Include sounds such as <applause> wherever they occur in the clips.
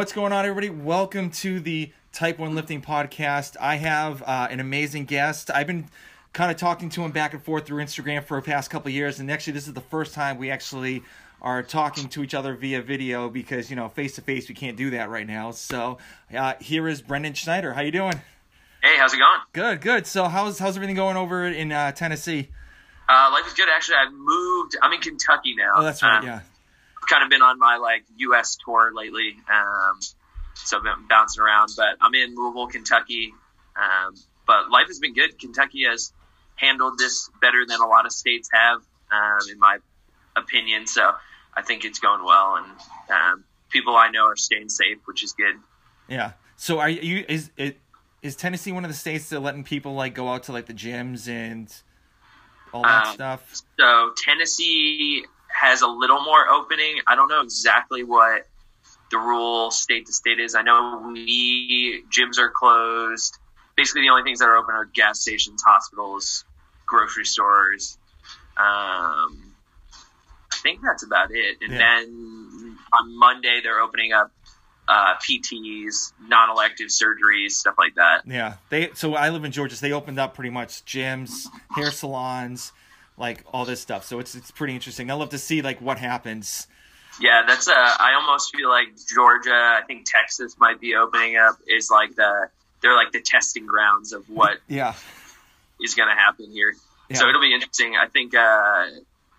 What's going on, everybody? Welcome to the Type 1 Lifting Podcast. I have uh, an amazing guest. I've been kind of talking to him back and forth through Instagram for the past couple years, and actually, this is the first time we actually are talking to each other via video because, you know, face to face, we can't do that right now. So, uh, here is Brendan Snyder. How you doing? Hey, how's it going? Good, good. So, how's how's everything going over in uh, Tennessee? Uh, life is good. Actually, I've moved. I'm in Kentucky now. Oh, that's right. Um, yeah. Kind of been on my like U.S. tour lately, um, so I've been bouncing around. But I'm in Louisville, Kentucky. Um, but life has been good. Kentucky has handled this better than a lot of states have, um, in my opinion. So I think it's going well, and um, people I know are staying safe, which is good. Yeah. So, are you is it is Tennessee one of the states that letting people like go out to like the gyms and all that Um, stuff? So Tennessee has a little more opening. I don't know exactly what the rule state to state is. I know we gyms are closed. Basically, the only things that are open are gas stations, hospitals, grocery stores. Um, I think that's about it. And Yeah. then on Monday, they're opening up uh, PTs, non-elective surgeries, stuff like that. Yeah, they. So I live in Georgia. So they opened up pretty much gyms, hair salons, like all this stuff. So it's it's pretty interesting. I love to see like what happens. Yeah, that's uh I almost feel like Georgia, I think Texas might be opening up is like the they're like the testing grounds of what Yeah, is going to happen here. Yeah. So it'll be interesting. I think uh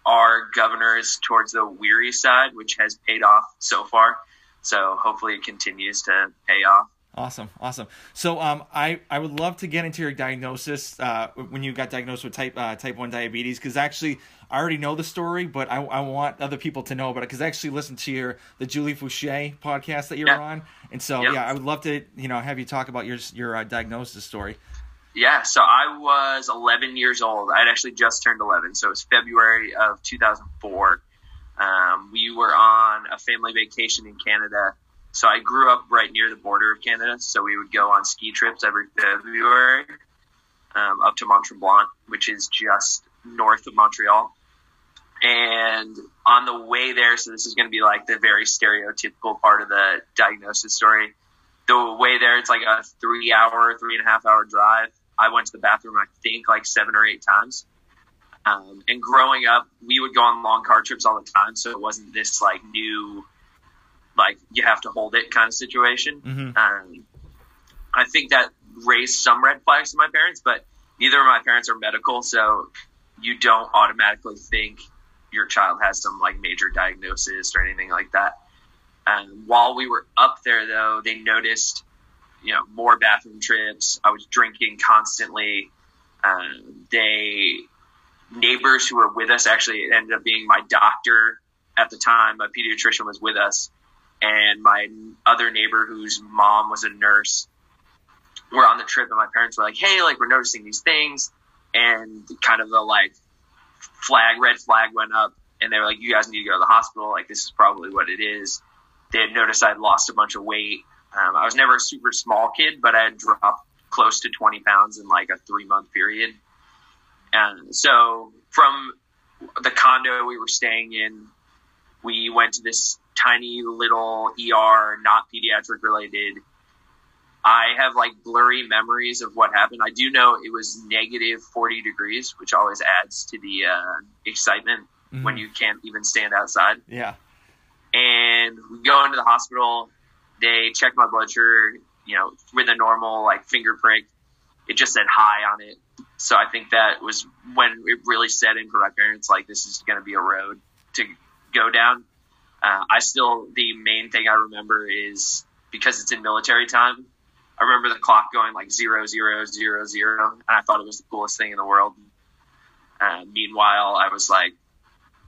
our governor is towards the weary side, which has paid off so far. So hopefully it continues to pay off. Awesome, awesome. So um, I I would love to get into your diagnosis uh when you got diagnosed with type uh, type one diabetes because actually I already know the story, but I I want other people to know about it because I actually listened to your the Julie Fouché podcast that you were Yeah. on, and so Yep. yeah, I would love to you know have you talk about your your uh, diagnosis story. Yeah, so I was 11 years old. I'd actually just turned 11, so it was February of 2004. Um, we were on a family vacation in Canada. So I grew up right near the border of Canada, so we would go on ski trips every February um, up to Mont Tremblant, which is just north of Montreal. And on the way there, so this is going to be like the very stereotypical part of the diagnosis story. The way there, it's like a three hour, three and a half hour drive. I went to the bathroom, I think, like seven or eight times. Um, and growing up, we would go on long car trips all the time, so it wasn't this like new, like you have to hold it kind of situation. Mm-hmm. Um, I think that raised some red flags to my parents, but neither of my parents are medical, so you don't automatically think your child has some like major diagnosis or anything like that. Um, while we were up there, though, they noticed, you know, more bathroom trips. I was drinking constantly. Um, they neighbors who were with us actually it ended up being my doctor at the time. My pediatrician was with us, and my other neighbor whose mom was a nurse were on the trip, and my parents were like, "Hey, like we're noticing these things," and kind of the like flag, red flag went up, and they were like, "You guys need to go to the hospital. Like this is probably what it is." They had noticed I'd lost a bunch of weight. Um, I was never a super small kid, but I had dropped close to 20 pounds in like a three month period. And so from the condo we were staying in, we went to this tiny little ER, not pediatric related. I have like blurry memories of what happened. I do know it was negative 40 degrees, which always adds to the uh, excitement when Mhm. you can't even stand outside. Yeah. And we go into the hospital. They check my blood sugar, you know, with a normal like finger prick. It just said high on it. So I think that was when it really set in for my parents, like this is going to be a road to go down. Uh, I still, the main thing I remember is because it's in military time. I remember the clock going like zero, zero, zero, zero, and I thought it was the coolest thing in the world. Uh, meanwhile, I was like,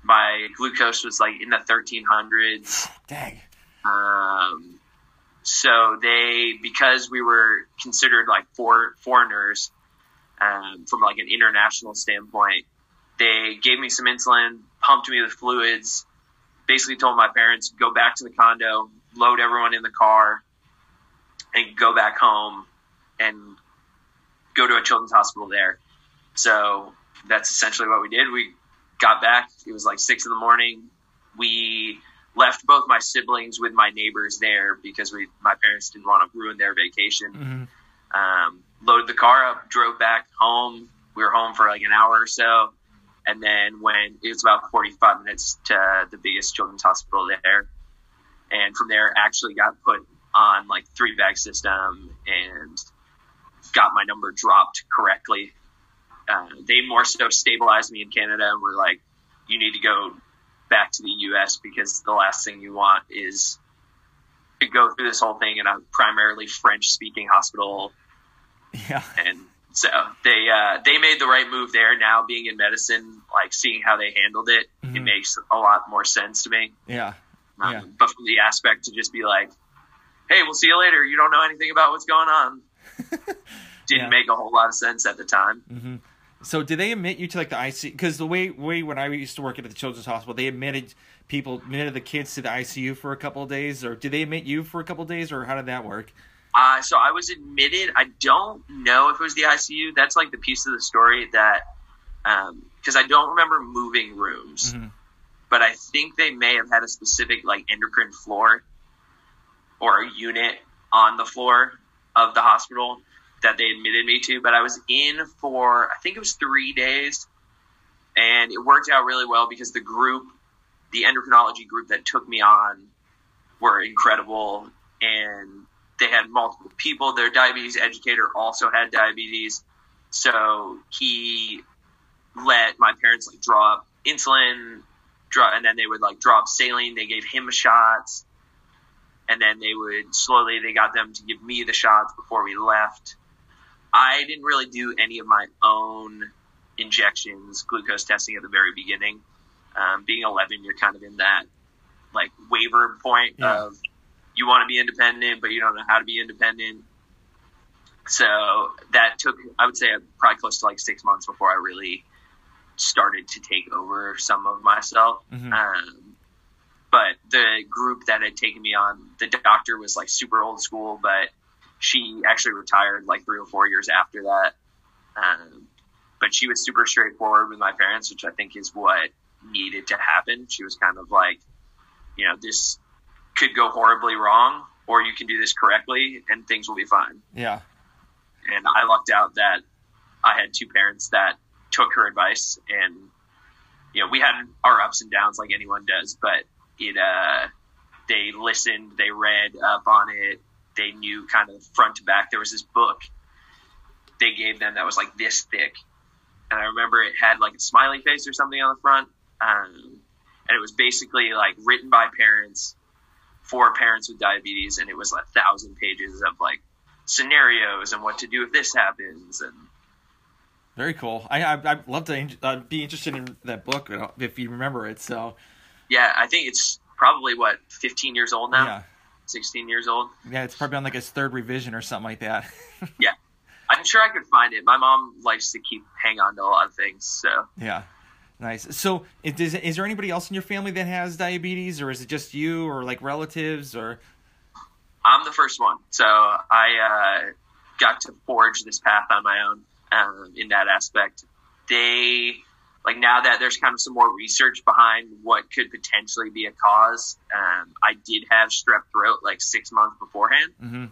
my glucose was like in the 1300s. <sighs> Dang. Um, so they, because we were considered like for, foreigners, um, from like an international standpoint, they gave me some insulin, pumped me with fluids, basically told my parents, go back to the condo, load everyone in the car, and go back home and go to a children's hospital there. So that's essentially what we did. We got back. It was like six in the morning. We left both my siblings with my neighbors there because we my parents didn't want to ruin their vacation. Mm-hmm. Um, loaded the car up, drove back home. We were home for like an hour or so, and then when it was about forty five minutes to the biggest children's hospital there, and from there actually got put on like three bag system and got my number dropped correctly. Uh, they more so stabilized me in Canada and were like, you need to go back to the U.S. because the last thing you want is to go through this whole thing in a primarily French speaking hospital. <laughs> Yeah. And so they uh, they made the right move there. Now being in medicine, like seeing how they handled it, mm-hmm. it makes a lot more sense to me. Yeah. Um, yeah. But from the aspect to just be like, hey, we'll see you later. You don't know anything about what's going on. <laughs> Didn't Yeah. make a whole lot of sense at the time. hmm So did they admit you to like the ICU? Because the way way when I used to work at the children's hospital, they admitted people admitted the kids to the ICU for a couple of days, or did they admit you for a couple of days, or how did that work? Uh, so I was admitted. I don't know if it was the ICU. That's like the piece of the story that, because I don't remember moving rooms, Mhm. but I think they may have had a specific like endocrine floor or a unit on the floor of the hospital that they admitted me to. But I was in for I think it was three days, and it worked out really well because the group, the endocrinology group that took me on, were incredible and they had multiple people. Their diabetes educator also had diabetes, so he let my parents like draw up insulin, draw, and then they would like draw up saline. They gave him shots, and then they would slowly they got them to give me the shots before we left. I didn't really do any of my own injections, glucose testing at the very beginning. Um, being 11, you're kind of in that like waiver point Yeah. of you want to be independent, but you don't know how to be independent. So that took, I would say, probably close to like six months before I really started to take over some of myself. Mhm. Um, but the group that had taken me on, the doctor was like super old school, but she actually retired like three or four years after that. Um, but she was super straightforward with my parents, which I think is what needed to happen. She was kind of like, you know, this could go horribly wrong, or you can do this correctly and things will be fine. Yeah. And I lucked out that I had two parents that took her advice and, you know, we had our ups and downs like anyone does, but it, uh, they listened, they read up on it, they knew kind of front to back. There was this book they gave them that was like this thick. And I remember it had like a smiley face or something on the front. Um, and it was basically like written by parents for parents with diabetes. And it was a thousand pages of like scenarios and what to do if this happens. And Very cool. I I I'd love to uh, be interested in that book uh, if you remember it. So yeah, I think it's probably what, 15 years old now, yeah, 16 years old. yeah, it's probably on like its third revision or something like that. <laughs> Yeah. I'm sure I could find it. My mom likes to keep hang on to a lot of things. So yeah. Nice. So, is, is is there anybody else in your family that has diabetes, or is it just you, or like relatives, or? I'm the first one. So I uh, got to forge this path on my own um, in that aspect. They, like now that there's kind of some more research behind what could potentially be a cause, um, I did have strep throat like six months beforehand. hmm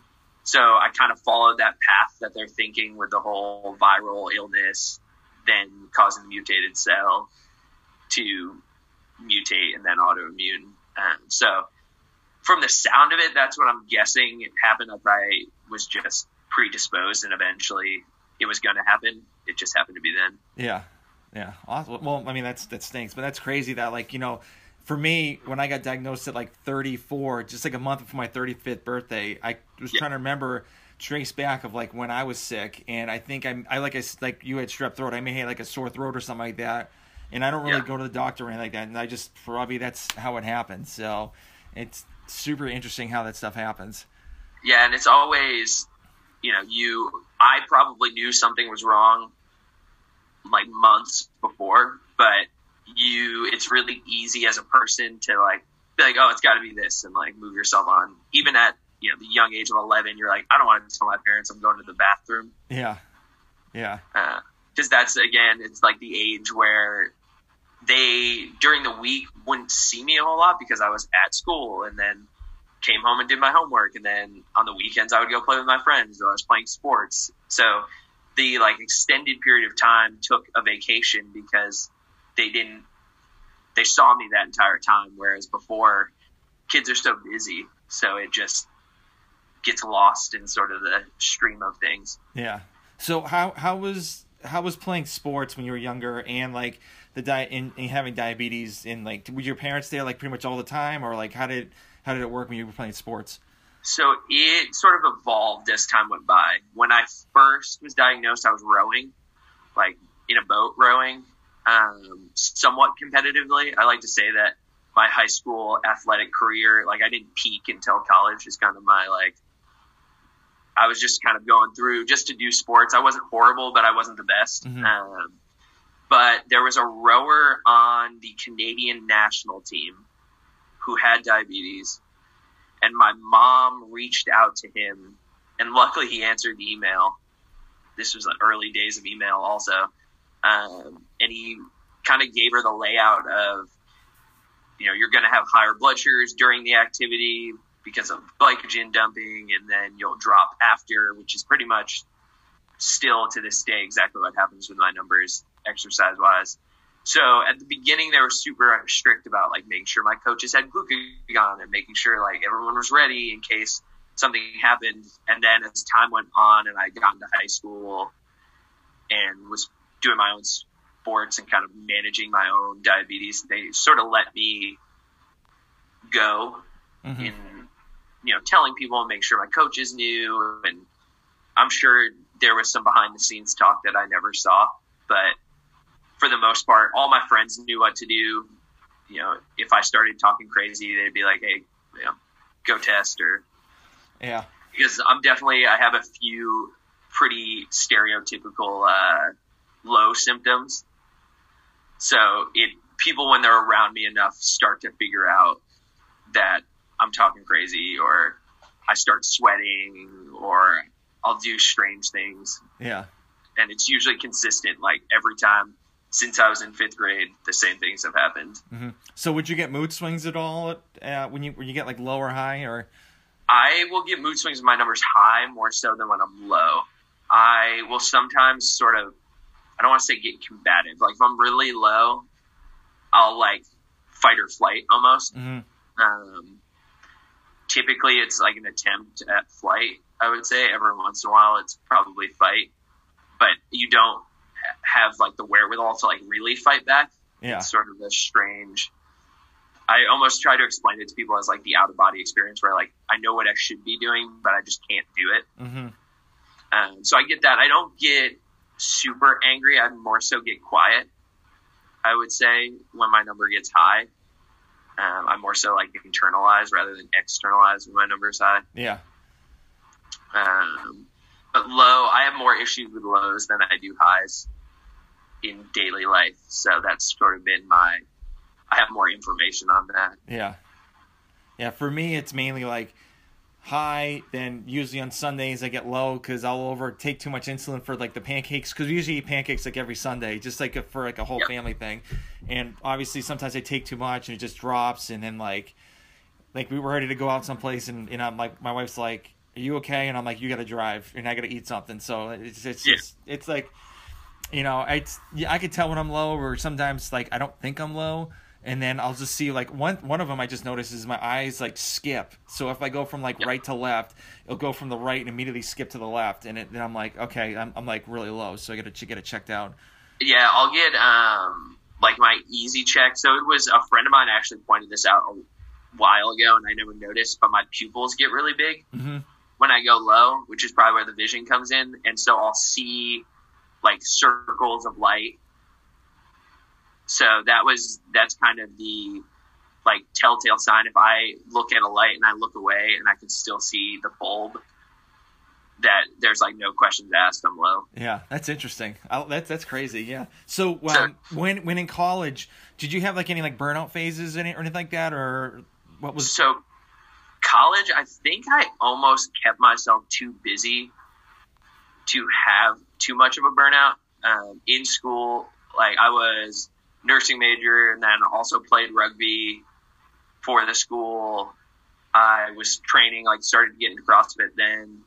So I kind of followed that path that they're thinking with the whole viral illness, then causing the mutated cell to mutate and then autoimmune. Um, so from the sound of it, that's what I'm guessing it happened. If I was just predisposed and eventually it was going to happen, it just happened to be then. Yeah, yeah. Awesome. Well, I mean that's that stinks, but that's crazy that like you know for me, when I got diagnosed at like 34, just like a month before my 35th birthday, I was yeah. trying to remember trace back of like when I was sick, and I think I'm I like I like you had strep throat. I may have like a sore throat or something like that, and I don't really yeah. go to the doctor or anything like that. And I just probably that's how it happens. So it's super interesting how that stuff happens. Yeah, and it's always, you know, you. I probably knew something was wrong like months before, but you it's really easy as a person to like be like, oh, it's got to be this, and like move yourself on. Even at you know the young age of eleven, you're like, I don't want to tell my parents I'm going to the bathroom. Yeah, yeah. Because uh, that's again, it's like the age where they during the week wouldn't see me a whole lot because I was at school, and then came home and did my homework, and then on the weekends I would go play with my friends or I was playing sports. So the like extended period of time took a vacation because they didn't they saw me that entire time whereas before kids are so busy so it just gets lost in sort of the stream of things yeah so how how was how was playing sports when you were younger and like the diet and, in having diabetes and like were your parents there like pretty much all the time or like how did how did it work when you were playing sports so it sort of evolved as time went by when i first was diagnosed i was rowing like in a boat rowing um, somewhat competitively. I like to say that my high school athletic career, like I didn't peak until college, is kind of my like. I was just kind of going through just to do sports. I wasn't horrible, but I wasn't the best. Mm-hmm. Um, but there was a rower on the Canadian national team who had diabetes, and my mom reached out to him, and luckily he answered the email. This was the early days of email, also um, and he kind of gave her the layout of, you know, you're going to have higher blood sugars during the activity because of glycogen dumping, and then you'll drop after, which is pretty much still to this day exactly what happens with my numbers exercise wise. So at the beginning, they were super strict about like making sure my coaches had glucagon and making sure like everyone was ready in case something happened. And then as time went on and I got into high school and was doing my own sports and kind of managing my own diabetes, they sort of let me go mm-hmm. in, you know, telling people and make sure my coaches knew. And I'm sure there was some behind the scenes talk that I never saw, but for the most part, all my friends knew what to do. You know, if I started talking crazy, they'd be like, "Hey, you know, go test," or yeah, because I'm definitely I have a few pretty stereotypical uh, low symptoms. So it people when they're around me enough start to figure out that I'm talking crazy or I start sweating or I'll do strange things. Yeah. And it's usually consistent like every time since I was in fifth grade, the same things have happened. Mm-hmm. So, would you get mood swings at all uh, when you when you get like low or high, or? I will get mood swings when my numbers high more so than when I'm low. I will sometimes sort of I don't want to say get combative. Like if I'm really low, I'll like fight or flight almost. Mm-hmm. Um, typically, it's like an attempt at flight. I would say every once in a while, it's probably fight, but you don't have like the wherewithal to like really fight back. Yeah, it's sort of a strange. I almost try to explain it to people as like the out of body experience, where like I know what I should be doing, but I just can't do it. Mm-hmm. Um, so I get that. I don't get super angry. I more so get quiet. I would say when my number gets high, um, I more so like internalize rather than externalize with my number is high. Yeah. Um, but low, I have more issues with lows than I do highs in daily life. So that's sort of been my. I have more information on that. Yeah. Yeah. For me, it's mainly like high. Then usually on Sundays I get low because I'll over take too much insulin for like the pancakes because we usually eat pancakes like every Sunday, just like a, for like a whole yep. family thing. And obviously sometimes I take too much and it just drops. And then like like we were ready to go out someplace and, and I'm like my wife's like, "Are you okay?" And I'm like, "You got to drive and I got to eat something." So it's it's yeah. just it's like you know, it's yeah, I could tell when I'm low, or sometimes like I don't think I'm low, and then I'll just see like one one of them I just noticed is my eyes like skip. So if I go from like Yep. right to left, it'll go from the right and immediately skip to the left, and it, then I'm like, okay, I'm, I'm like really low, so I got to get it checked out. Yeah, I'll get um like my easy check. So it was a friend of mine actually pointed this out a while ago, and I never noticed. But my pupils get really big hmm when I go low, which is probably where the vision comes in, and so I'll see like circles of light. So that was that's kind of the like telltale sign. If I look at a light and I look away and I can still see the bulb, that there's like no questions asked. I'm low. Yeah, that's interesting. I, that's that's crazy. Yeah. So um, Sure. when when in college, did you have like any like burnout phases or anything like that, or what was? So, college, I think I almost kept myself too busy to have too much of a burnout. Um, in school, like I was nursing major and then also played rugby for the school. I was training, like started getting into CrossFit then.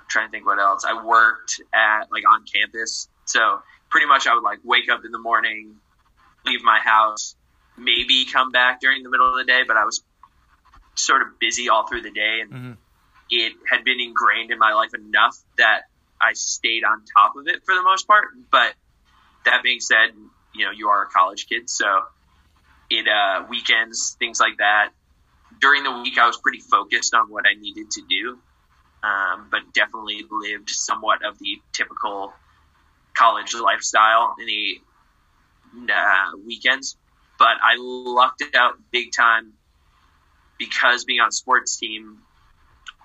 I'm trying to think what else. I worked at like on campus. So pretty much I would like wake up in the morning, leave my house, maybe come back during the middle of the day, but I was sort of busy all through the day and Mhm. it had been ingrained in my life enough that I stayed on top of it for the most part. But that being said, you know, you are a college kid, so it uh, weekends, things like that. During the week, I was pretty focused on what I needed to do, um, but definitely lived somewhat of the typical college lifestyle in the uh, weekends. But I lucked it out big time because being on a sports team,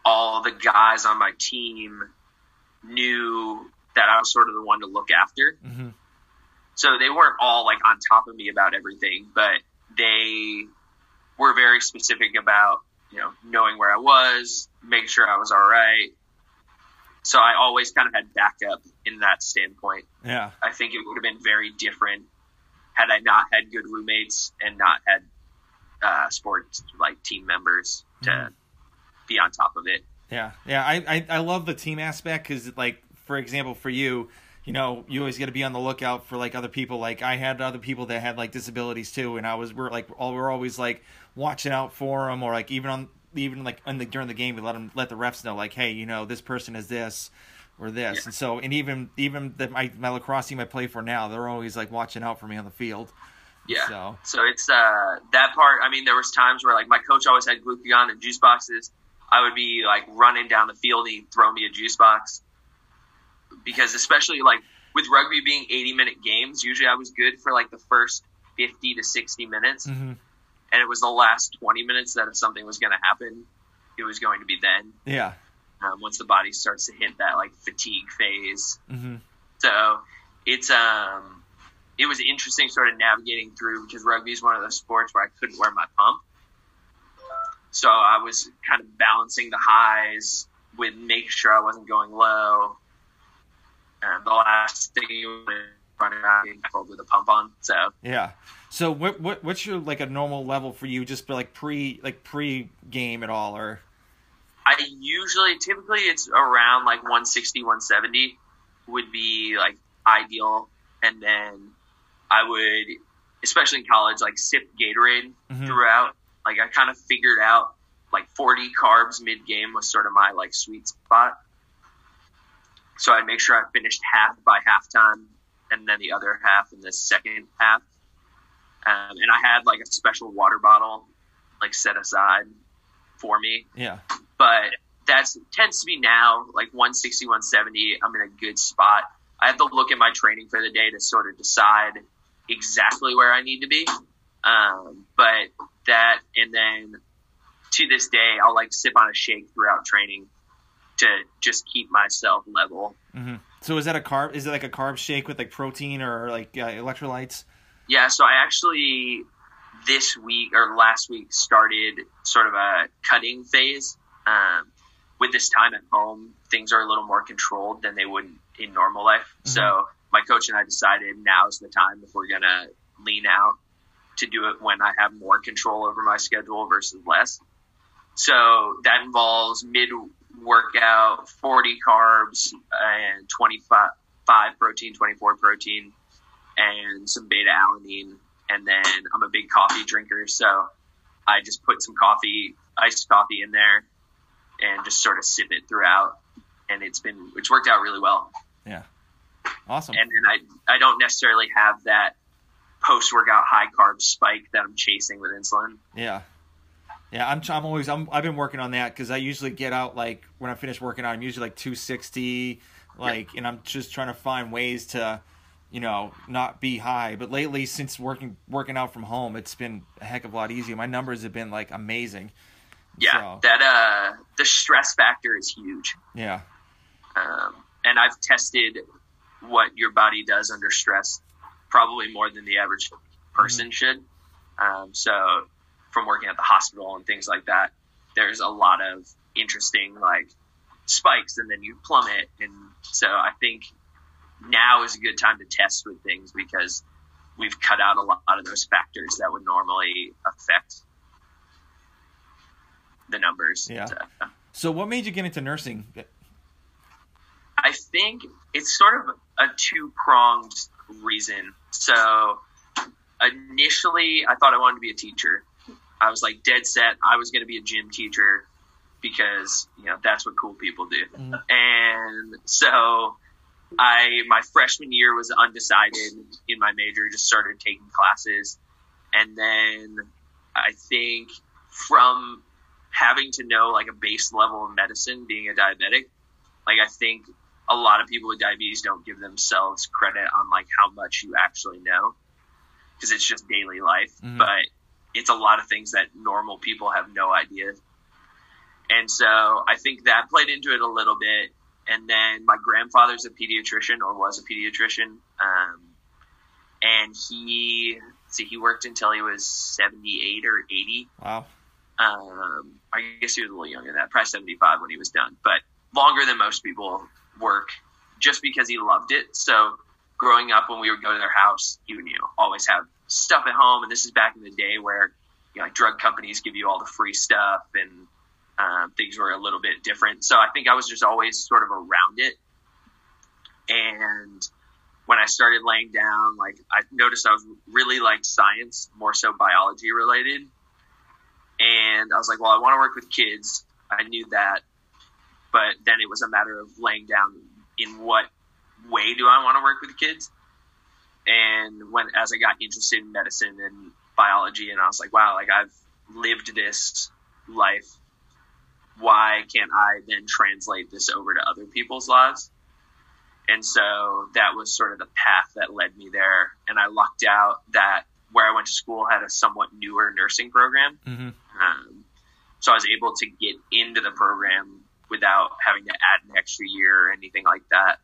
all the guys on my team knew that I was sort of the one to look after. hmm So they weren't all like on top of me about everything, but they were very specific about, you know, knowing where I was, making sure I was all right. So I always kind of had backup in that standpoint. Yeah. I think it would have been very different had I not had good roommates and not had uh, sports like team members to Mhm. be on top of it. Yeah, yeah, I I, I love the team aspect because, like, for example, for you, you know, you always got to be on the lookout for like other people. Like, I had other people that had like disabilities too, and I was we're like all we're always like watching out for them, or like even on even like in the during the game, we let them let the refs know like, hey, you know, this person is this or this, Yeah. and so and even even the, my my lacrosse team I play for now, they're always like watching out for me on the field. Yeah. So So it's uh that part. I mean, there was times where like my coach always had glucagon and juice boxes. I would be like running down the field, and he'd throw me a juice box because especially like with rugby being 80 minute games, usually I was good for like the first 50 to 60 minutes, hmm and it was the last 20 minutes that if something was going to happen, it was going to be then. yeah, Um, once the body starts to hit that like fatigue phase, hmm so it's um it was interesting sort of navigating through because rugby is one of those sports where I couldn't wear my pump. So I was kind of balancing the highs with making sure I wasn't going low. And the last thing you want to run around being cold with a pump on. So yeah. So what what what's your like a normal level for you? Just like pre like pre game at all, or I usually typically it's around like 160, 170 would be like ideal. And then I would, especially in college, like sip Gatorade Mhm. throughout. Like I kind of figured out like 40 carbs mid game was sort of my like sweet spot. So I'd make sure I finished half by halftime and then the other half in the second half. Um, and I had like a special water bottle like set aside for me. Yeah, but that's tends to be now like 160 170 i'm in a good spot. I have to look at my training for the day to sort of decide exactly where i need to be. Um, but that and then to this day i'll like sip on a shake throughout training to just keep myself level hmm So is that a carb? Is it like a carb shake with like protein or like uh, electrolytes? Yeah, so I actually this week or last week started sort of a cutting phase. Um, with this time at home, things are a little more controlled than they would in normal life. So my coach and I decided now is the time if we're gonna lean out to do it when I have more control over my schedule versus less. So that involves mid workout, 40 carbs and 25 five protein, 24 protein, and some beta alanine and then I'm a big coffee drinker, so I just put some coffee, iced coffee in there, and just sort of sip it throughout, and it's been it's worked out really well. Yeah, awesome. And then I I don't necessarily have that post workout high carb spike that I'm chasing with insulin. Yeah. Yeah, I'm. I'm always. I'm. I've been working on that because I usually get out like when I finish working out. I'm usually like 260, like, and I'm just trying to find ways to, you know, not be high. But lately, since working working out from home, it's been a heck of a lot easier. My numbers have been like amazing. Yeah, So, that uh, the stress factor is huge. yeah. Um, and I've tested what your body does under stress, probably more than the average person should. Um, so, from working at the hospital and things like that, there's a lot of interesting like spikes, and then you plummet. And so, I think now is a good time to test with things because we've cut out a lot of those factors that would normally affect the numbers. Yeah. So, So, what made you get into nursing? I think it's sort of a two pronged reason. So initially, I thought I wanted to be a teacher. I was like dead set. I was going to be a gym teacher because you know that's what cool people do. Mhm. And so I my freshman year was undecided in my major. Just started taking classes, and then I think from having to know like a base level of medicine, being a diabetic, like I think a lot of people with diabetes don't give themselves credit on like how much you actually know because it's just daily life Mhm. but it's a lot of things that normal people have no idea and so i think that played into it a little bit and then my grandfather's a pediatrician or was a pediatrician um, and he see he worked until he was 78 or 80 Wow. um, I guess he was a little younger than that, probably 75 when he was done, but longer than most people work just because he loved it. So growing up when we would go to their house, he would, you know, always have stuff at home. And this is back in the day where, you know, like drug companies give you all the free stuff and um, things were a little bit different. So I think I was just always sort of around it. And when I started laying down, like I noticed I was really liked science, more so biology related. And I was like, well, I want to work with kids. I knew that. But then it was a matter of laying down in what way do I want to work with kids? And when, as I got interested in medicine and biology, and I was like, wow, like I've lived this life. Why can't I then translate this over to other people's lives? And so that was sort of the path that led me there. And I lucked out that where I went to school had a somewhat newer nursing program. hmm Um, so I was able to get into the program without having to add an extra year or anything like that.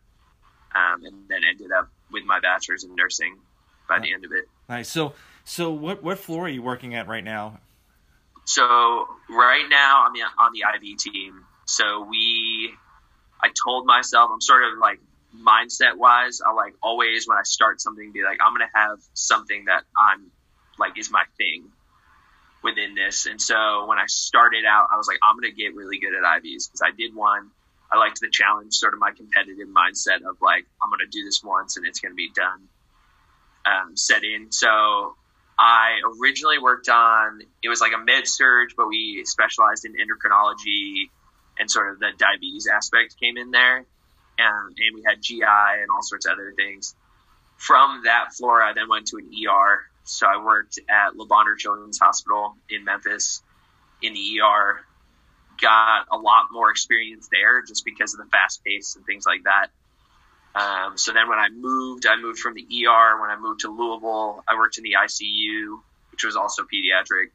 Um, and then ended up with my bachelor's in nursing by the end of it. Nice. So, so what what floor are you working at right now? So right now I'm on the IV team. So we, I told myself I'm sort of like mindset wise. I like always when I start something, be like I'm gonna have something that I'm like is my thing within this. And so when I started out, I was like I'm gonna get really good at IVs because I did one. I liked the challenge, sort of my competitive mindset of like I'm gonna do this once and it's gonna be done. Um, set in. So I originally worked on it was like a med surg, but we specialized in endocrinology and sort of the diabetes aspect came in there, and, and we had GI and all sorts of other things. From that floor, I then went to an ER. So I worked at Le Bonheur Children's Hospital in Memphis in the ER. Got a lot more experience there just because of the fast pace and things like that. Um, so then when I moved, I moved from the ER. When I moved to Louisville, I worked in the ICU, which was also pediatric,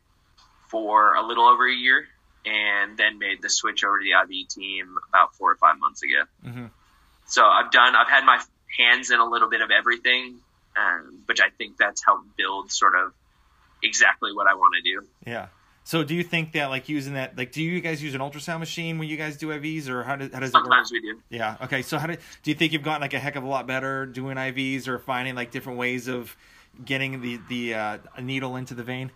for a little over a year, and then made the switch over to the IV team about four or five months ago. hmm So I've done, I've had my hands in a little bit of everything, um, which I think that's helped build sort of exactly what I want to do. Yeah. So, do you think that like using that like do you guys use an ultrasound machine when you guys do IVs or how does how does it work? Sometimes we do. Yeah. Okay. So, how do do you think you've gotten like a heck of a lot better doing IVs or finding like different ways of getting the the uh, needle into the vein?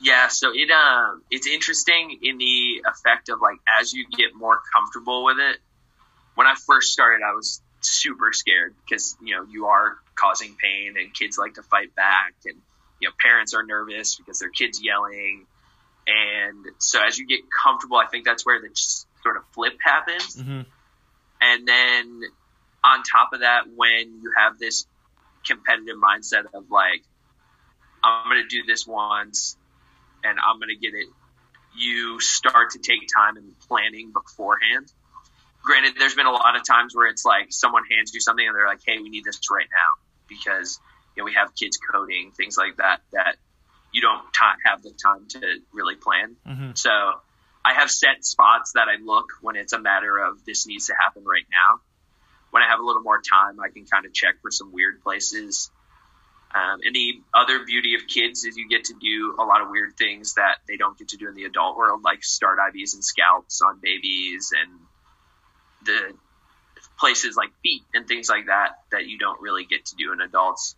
Yeah, so it um it's interesting in the effect of like as you get more comfortable with it. When I first started, I was super scared because you know you are causing pain and kids like to fight back and you know parents are nervous because their kids yelling, and so as you get comfortable, I think that's where the sort of flip happens, Mm-hmm. and then on top of that, when you have this competitive mindset of like, I'm going to do this once, and I'm going to get it, you start to take time and planning beforehand granted, there's been a lot of times where it's like someone hands you something and they're like, "Hey, we need this right now," because you know we have kids coding things like that that you don't ta have the time to really plan. Mm-hmm. So I have set spots that I look when it's a matter of this needs to happen right now. When I have a little more time, I can kind of check for some weird places. Um, and the other beauty of kids is you get to do a lot of weird things that they don't get to do in the adult world, like start IVs and scalps on babies and the places like feet and things like that that you don't really get to do in adults.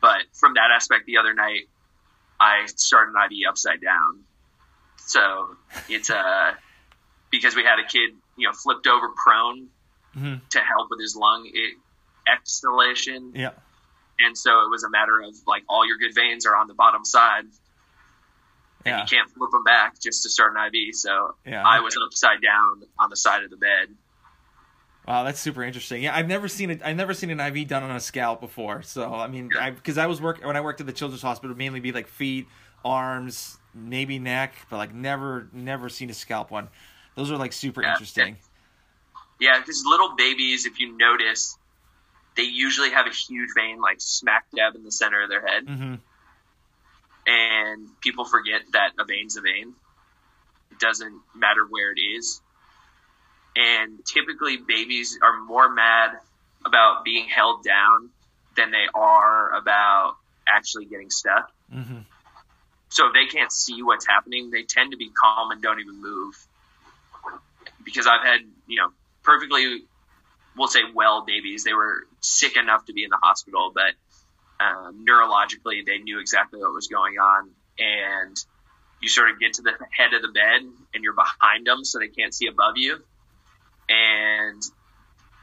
But from that aspect, the other night I started an IV upside down. So it's uh because we had a kid, you know, flipped over prone Mm-hmm. to help with his lung exhalation, Yeah. and so it was a matter of like all your good veins are on the bottom side, and Yeah. you can't flip them back just to start an IV. So Yeah. I was upside down on the side of the bed. Wow, that's super interesting. Yeah, I've never seen it. I've never seen an IV done on a scalp before. So I mean, Yeah. I because I was work when I worked at the children's hospital, mainly be like feet, arms, maybe neck, but like never, never seen a scalp one. Those are like super Yeah. interesting. Yeah, because little babies, if you notice, they usually have a huge vein like smack dab in the center of their head, Mm-hmm. and people forget that a vein's a vein. It doesn't matter where it is. And typically, babies are more mad about being held down than they are about actually getting stuck. Mm-hmm. So if they can't see what's happening, they tend to be calm and don't even move. Because I've had, you know, perfectly, we'll say well babies. They were sick enough to be in the hospital, but um, neurologically they knew exactly what was going on. And you sort of get to the head of the bed and you're behind them so they can't see above you. And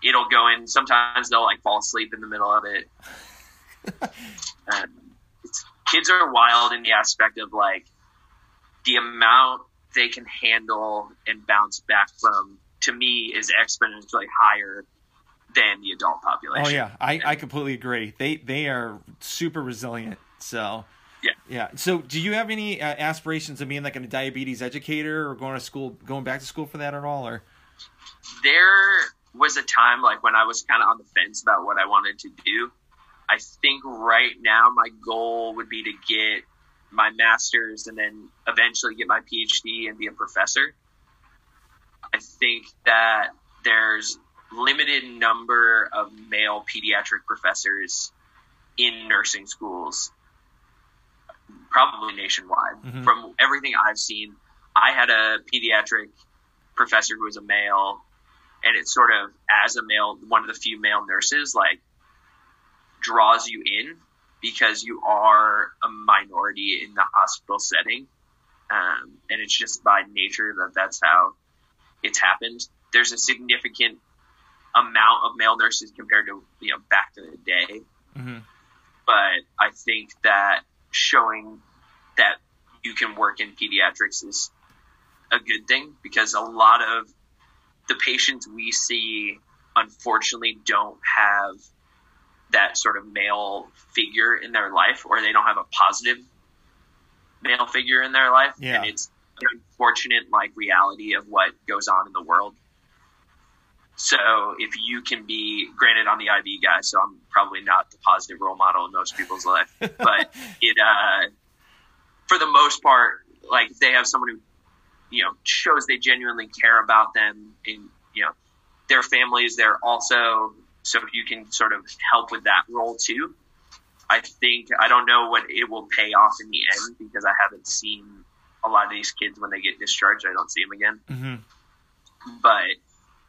it'll go in. Sometimes they'll like fall asleep in the middle of it. <laughs> um, it's, kids are wild in the aspect of like the amount they can handle and bounce back from to me is exponentially higher than the adult population. Oh yeah, I, I completely agree. They they are super resilient. So Yeah. yeah. So do you have any uh, aspirations of being like a diabetes educator or going to school, going back to school for that at all? Or There was a time like when I was kind of on the fence about what I wanted to do. I think right now my goal would be to get my master's and then eventually get my PhD and be a professor. I think that there's limited number of male pediatric professors in nursing schools, probably nationwide. Mhm. From everything I've seen, I had a pediatric professor who was a male, and it's sort of as a male, one of the few male nurses, like draws you in because you are a minority in the hospital setting. Um, and it's just by nature that that's how it's happened. There's a significant amount of male nurses compared to, you know, back in the day. mm-hmm. But I think that showing that you can work in pediatrics is a good thing because a lot of the patients we see unfortunately don't have that sort of male figure in their life or they don't have a positive male figure in their life Yeah. and it's an unfortunate like reality of what goes on in the world so if you can be granted on the IV guy, so I'm probably not the positive role model in most people's life, but <laughs> it uh, for the most part, like if they have someone who you know shows they genuinely care about them, and you know their families is there also, so if you can sort of help with that role too. I think I don't know what it will pay off in the end because I haven't seen a lot of these kids when they get discharged. I don't see them again, Mm-hmm. but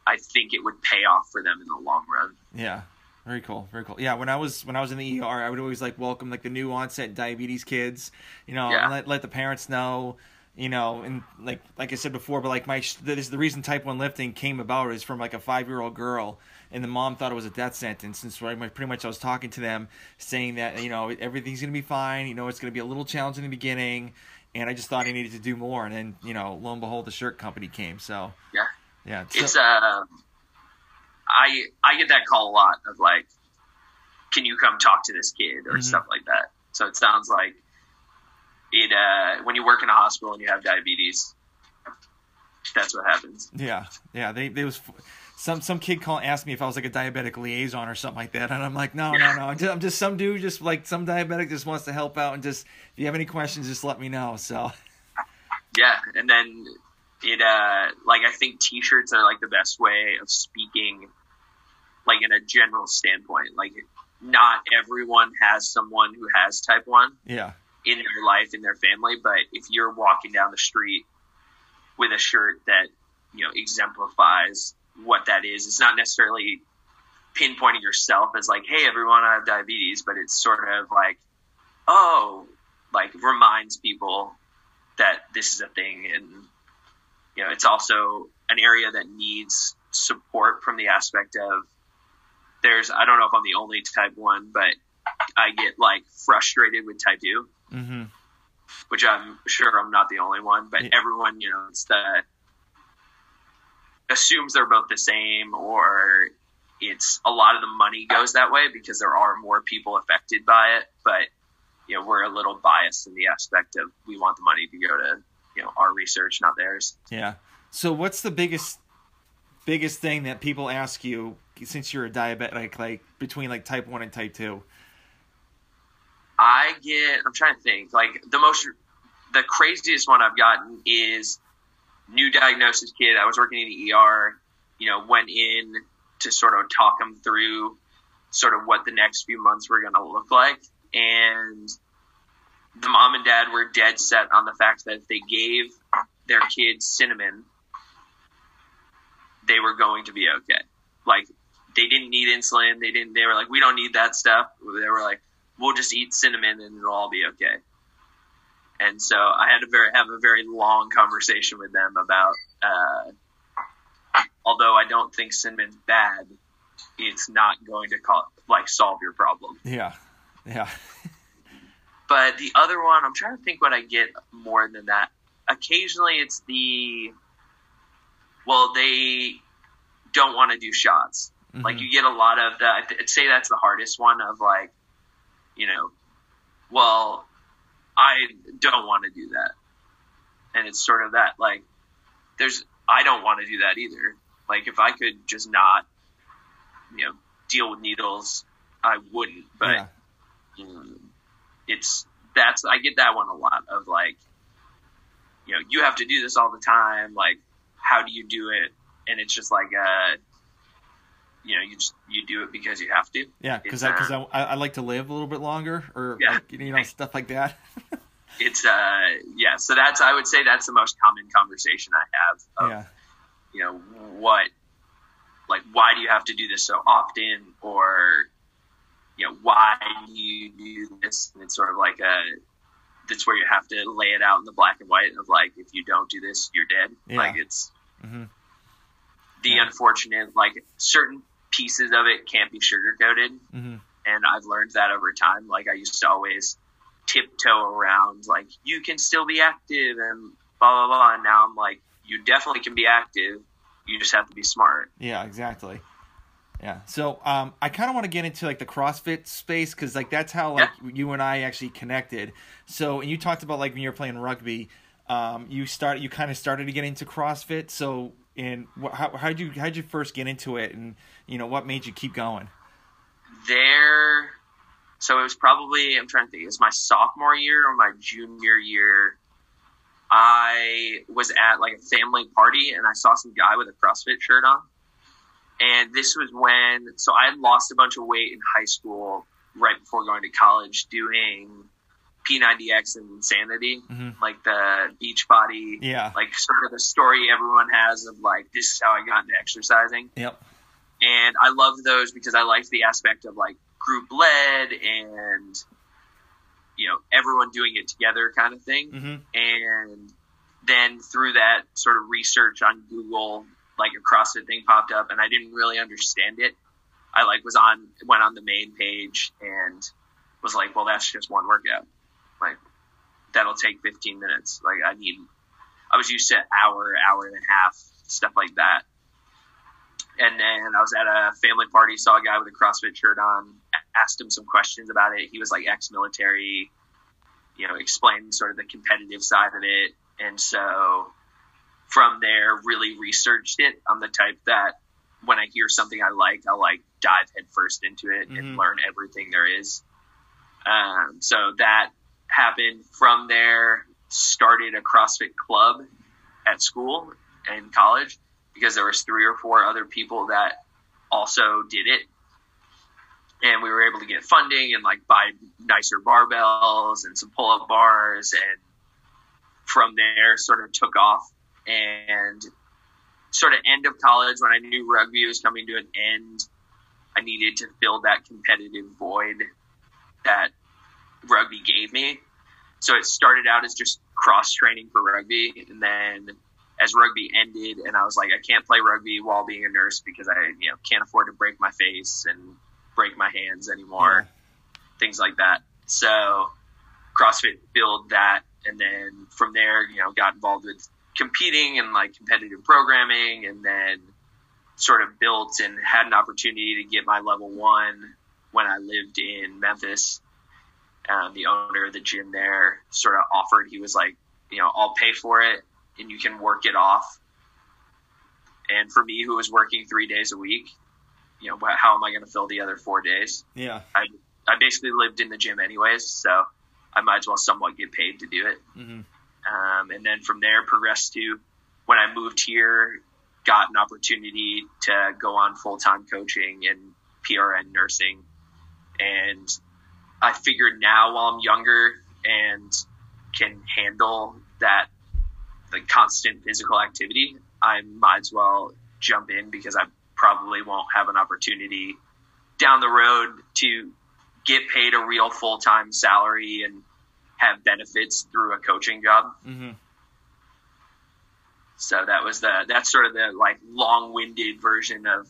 I think it would pay off for them in the long run. Yeah. Very cool. Very cool. Yeah, when I was when I was in the ER, I would always like welcome like the new onset diabetes kids, you know, Yeah. let let the parents know, you know, and like like I said before, but like my this is the reason type one lifting came about is from like a five year old girl, and the mom thought it was a death sentence, and so I, pretty much I was talking to them saying that you know everything's gonna be fine, you know it's gonna be a little challenge in the beginning, and I just thought I needed to do more, and then you know lo and behold the shirt company came, so yeah, yeah, so, it's uh, I I get that call a lot of like, can you come talk to this kid or mm-hmm. stuff like that. So it sounds like it uh, when you work in a hospital and you have diabetes, that's what happens. Yeah, yeah. They they was some some kid call asked me if I was like a diabetic liaison or something like that, and I'm like, no, yeah. no, no. I'm just, I'm just some dude, just like some diabetic, just wants to help out and just if you have any questions, just let me know. So. Yeah, and then it uh like I think T-shirts are like the best way of speaking, like in a general standpoint. Like, not everyone has someone who has type one. Yeah in their life in their family. But if you're walking down the street with a shirt that you know exemplifies what that is, it's not necessarily pinpointing yourself as like, "Hey, everyone, I have diabetes," but it's sort of like, "Oh," like reminds people that this is a thing, and you know, it's also an area that needs support from the aspect of there's I don't know if I'm the only type one, but I get like frustrated with type 2 mm-hmm. which I'm sure I'm not the only one, but yeah. everyone, you know, it's the assumes they're both the same or it's a lot of the money goes that way because there are more people affected by it, but you know, we're a little biased in the aspect of we want the money to go to, you know, our research, not theirs. Yeah. So what's the biggest biggest thing that people ask you since you're a diabetic like between like type 1 and type 2? I get, I'm trying to think, like the most, the craziest one I've gotten is new diagnosis kid. I was working in the ER, you know, went in to sort of talk them through sort of what the next few months were going to look like. And the mom and dad were dead set on the fact that if they gave their kids cinnamon, they were going to be okay. Like they didn't need insulin. They didn't, they were like, we don't need that stuff. They were like, we'll just eat cinnamon and it'll all be okay. And so I had to very have a very long conversation with them about, uh, although I don't think cinnamon's bad, it's not going to call, like solve your problem. Yeah, yeah. <laughs> but the other one, I'm trying to think what I get more than that. Occasionally, it's the well, they don't want to do shots. Mm-hmm. Like you get a lot of the. I'd say that's the hardest one of like you know, well, I don't want to do that. And it's sort of that, like, there's, I don't want to do that either. Like, if I could just not, you know, deal with needles, I wouldn't. But yeah. um, it's, that's, I get that one a lot of like, you know, you have to do this all the time. Like, how do you do it? And it's just like, uh, you know you just you do it because you have to. Yeah, because because I, I, I, like to live a little bit longer, or yeah. like, you know stuff like that. <laughs> it's uh yeah, so that's I would say that's the most common conversation I have. Of, yeah. You know what, like why do you have to do this so often, or you know why do you do this? And it's sort of like a that's where you have to lay it out in the black and white of like if you don't do this, you're dead. Yeah. Like it's. Mm-hmm the unfortunate like certain pieces of it can't be sugarcoated. Mm-hmm. And I've learned that over time. Like I used to always tiptoe around, like you can still be active and blah blah blah. And now I'm like, you definitely can be active. You just have to be smart. Yeah, exactly. Yeah. So um, I kind of want to get into like the CrossFit space because like that's how like yeah. you and I actually connected. So and you talked about like when you were playing rugby, um, you start you kind of started to get into CrossFit. So and how how did you how did you first get into it, and you know what made you keep going? There, so it was probably I'm trying to think. It was my sophomore year or my junior year. I was at like a family party and I saw some guy with a CrossFit shirt on. And this was when, so I had lost a bunch of weight in high school right before going to college doing P90X and Insanity, mm-hmm. like the Beachbody, yeah, like sort of the story everyone has of like this is how I got into exercising. Yep. And I love those because I liked the aspect of like group led and you know everyone doing it together kind of thing. Mm-hmm. And then through that sort of research on Google, like a CrossFit thing popped up, and I didn't really understand it. I like was on went on the main page and was like, well, that's just one workout. That'll take 15 minutes. Like I need, I was used to hour, hour and a half, stuff like that. And then I was at a family party, saw a guy with a CrossFit shirt on, asked him some questions about it. He was like ex-military, you know, explained sort of the competitive side of it. And so from there, really researched it. I'm the type that when I hear something I like, I'll like dive headfirst into it mm-hmm. and learn everything there is. Um, so that happened from there. Started a CrossFit club at school and college because there was three or four other people that also did it and we were able to get funding and like buy nicer barbells and some pull-up bars and from there sort of took off and sort of end of college when i knew rugby was coming to an end i needed to fill that competitive void that rugby gave me so it started out as just cross training for rugby and then as rugby ended and I was like, I can't play rugby while being a nurse because I, you know, can't afford to break my face and break my hands anymore, yeah. things like that. So CrossFit built that. And then from there, you know, got involved with competing and like competitive programming and then sort of built and had an opportunity to get my level one when I lived in Memphis. Um, the owner of the gym there sort of offered, he was like, you know, I'll pay for it and you can work it off. And for me, who was working three days a week, you know, how am I going to fill the other four days? Yeah. I, I basically lived in the gym anyways, so I might as well somewhat get paid to do it. Mm-hmm. Um, and then from there, progressed to when I moved here, got an opportunity to go on full time coaching and PRN nursing. And I figured now while I'm younger and can handle that the constant physical activity, I might as well jump in because I probably won't have an opportunity down the road to get paid a real full time salary and have benefits through a coaching job. Mm-hmm. So that was the that's sort of the like long winded version of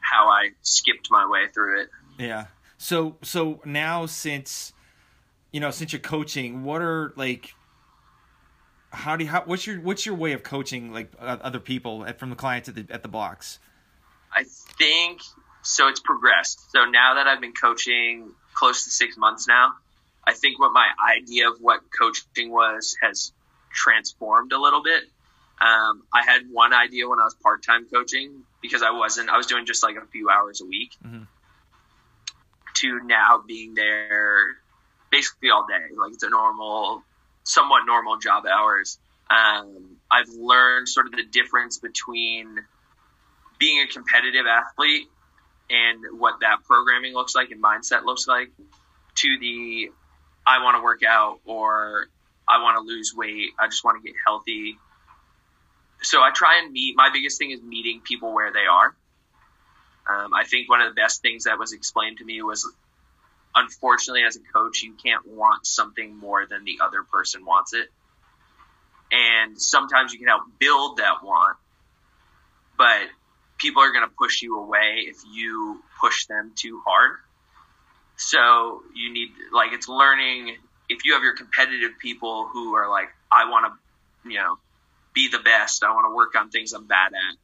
how I skipped my way through it. Yeah. So so now since you know since you're coaching, what are like how do you how, what's your what's your way of coaching like uh, other people at, from the clients at the at the box? I think so. It's progressed. So now that I've been coaching close to six months now, I think what my idea of what coaching was has transformed a little bit. Um, I had one idea when I was part time coaching because I wasn't. I was doing just like a few hours a week. Mm-hmm. To now being there basically all day, like it's a normal somewhat normal job hours. Um, I've learned sort of the difference between being a competitive athlete and what that programming looks like and mindset looks like to the I want to work out or I want to lose weight. I just want to get healthy. So I try and meet. My biggest thing is meeting people where they are. Um, I think one of the best things that was explained to me was unfortunately, as a coach, you can't want something more than the other person wants it. And sometimes you can help build that want, but people are going to push you away if you push them too hard. So you need, like, it's learning if you have your competitive people who are like, I want to, you know, be the best, I want to work on things I'm bad at,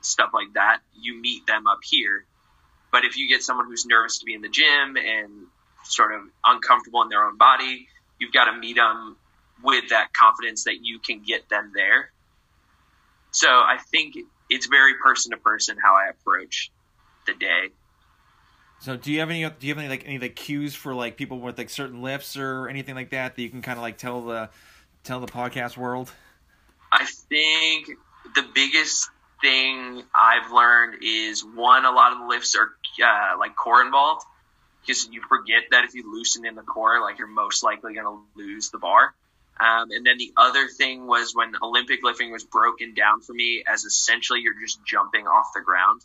stuff like that, you meet them up here but if you get someone who's nervous to be in the gym and sort of uncomfortable in their own body, you've got to meet them with that confidence that you can get them there. So I think it's very person to person how I approach the day. So do you have any do you have any like any like cues for like people with like certain lifts or anything like that that you can kind of like tell the tell the podcast world? I think the biggest thing I've learned is one, a lot of the lifts are uh, like core involved because you forget that if you loosen in the core, like you're most likely going to lose the bar. Um, and then the other thing was when Olympic lifting was broken down for me as essentially you're just jumping off the ground.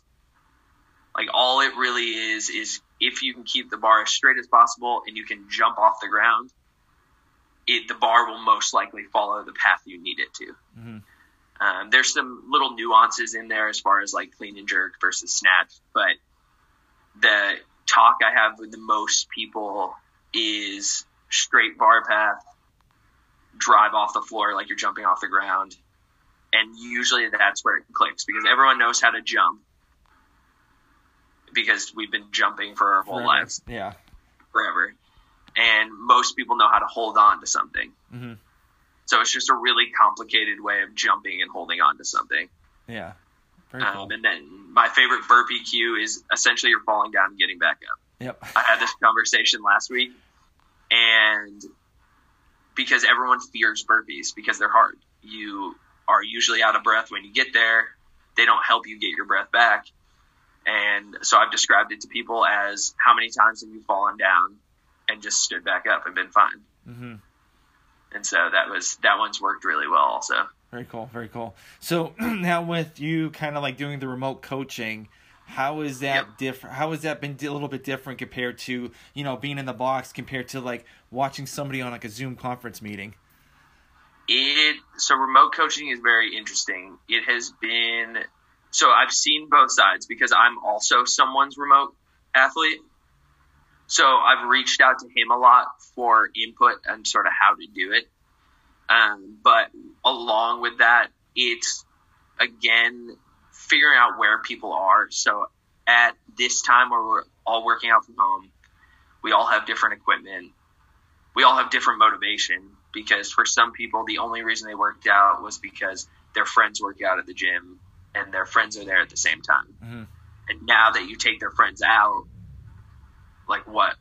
Like all it really is is if you can keep the bar as straight as possible and you can jump off the ground, it, the bar will most likely follow the path you need it to. Mm-hmm. Um, there's some little nuances in there as far as like clean and jerk versus snatch, but the talk I have with the most people is straight bar path, drive off the floor like you're jumping off the ground. And usually that's where it clicks because everyone knows how to jump because we've been jumping for our whole Forever. lives Yeah. forever. And most people know how to hold on to something. Mm-hmm. So it's just a really complicated way of jumping and holding on to something. Yeah. Cool. Um, and then my favorite burpee cue is essentially you're falling down and getting back up. Yep. I had this conversation last week, and because everyone fears burpees because they're hard, you are usually out of breath when you get there. They don't help you get your breath back. And so I've described it to people as how many times have you fallen down and just stood back up and been fine. Mm-hmm. And so that was that one's worked really well also. Very cool. Very cool. So <clears throat> now with you kind of like doing the remote coaching, how is that Yep. different? How has that been a little bit different compared to you know being in the box compared to like watching somebody on like a Zoom conference meeting? It so remote coaching is very interesting. It has been so I've seen both sides because I'm also someone's remote athlete. So I've reached out to him a lot for input and sort of how to do it. Um, but along with that, it's again figuring out where people are. So at this time where we're all working out from home, we all have different equipment. We all have different motivation because for some people, the only reason they worked out was because their friends work out at the gym and their friends are there at the same time. Mhm. And now that you take their friends out, like what,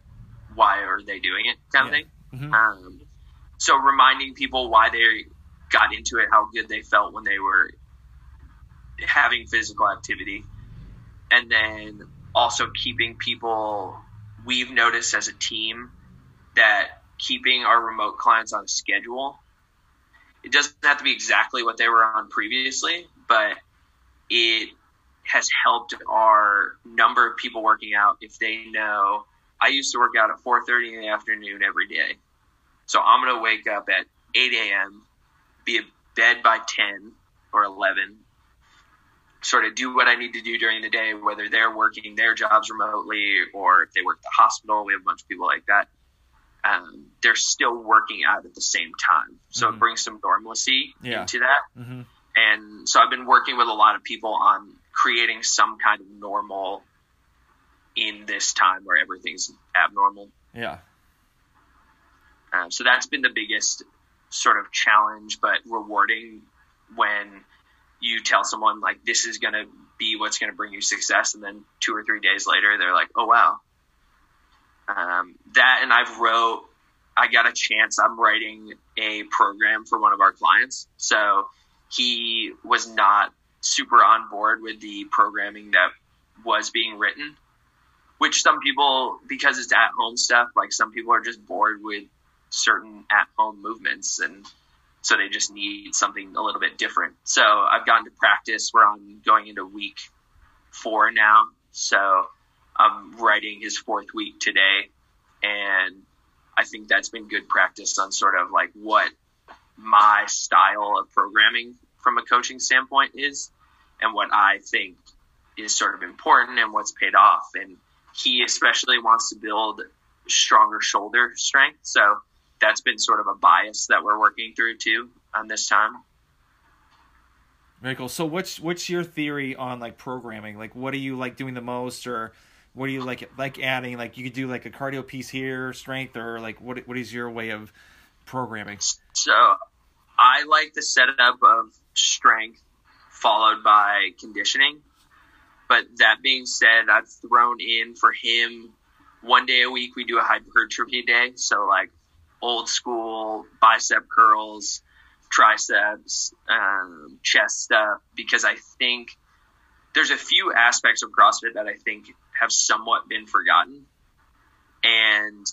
why are they doing it kind of Yeah. thing? Mhm. Um, so reminding people why they got into it, how good they felt when they were having physical activity, and then also keeping people. We've noticed as a team that keeping our remote clients on a schedule. It doesn't have to be exactly what they were on previously, but it has helped our number of people working out if they know I used to work out at 4:30 in the afternoon every day. So I'm going to wake up at 8 a.m., be in bed by 10 or 11, sort of do what I need to do during the day, whether they're working their jobs remotely or if they work at the hospital. We have a bunch of people like that. Um, they're still working out at the same time. So Mhm. it brings some normalcy Yeah. into that. Mm-hmm. And so I've been working with a lot of people on creating some kind of normal in this time where everything's abnormal. Yeah. Um, so that's been the biggest sort of challenge, but rewarding when you tell someone like this is going to be what's going to bring you success, and then two or three days later they're like, "Oh wow." Um, that and I've wrote. I got a chance. I'm writing a program for one of our clients, so he was not super on board with the programming that was being written. Which some people, because it's at home stuff, like some people are just bored with certain at home movements and so they just need something a little bit different. So I've gotten to practice. We're on going into week four now. So I'm writing his fourth week today. And I think that's been good practice on sort of like what my style of programming from a coaching standpoint is and what I think is sort of important and what's paid off. And he especially wants to build stronger shoulder strength. So that's been sort of a bias that we're working through too on this time. Very cool. So what's what's your theory on like programming? Like what are you like doing the most or what do you like like adding? Like you could do like a cardio piece here, strength, or like what what is your way of programming? So I like the setup of strength followed by conditioning. But that being said, I've thrown in for him one day a week we do a hypertrophy day. So like old school bicep curls, triceps, um, chest stuff, because I think there's a few aspects of CrossFit that I think have somewhat been forgotten. And,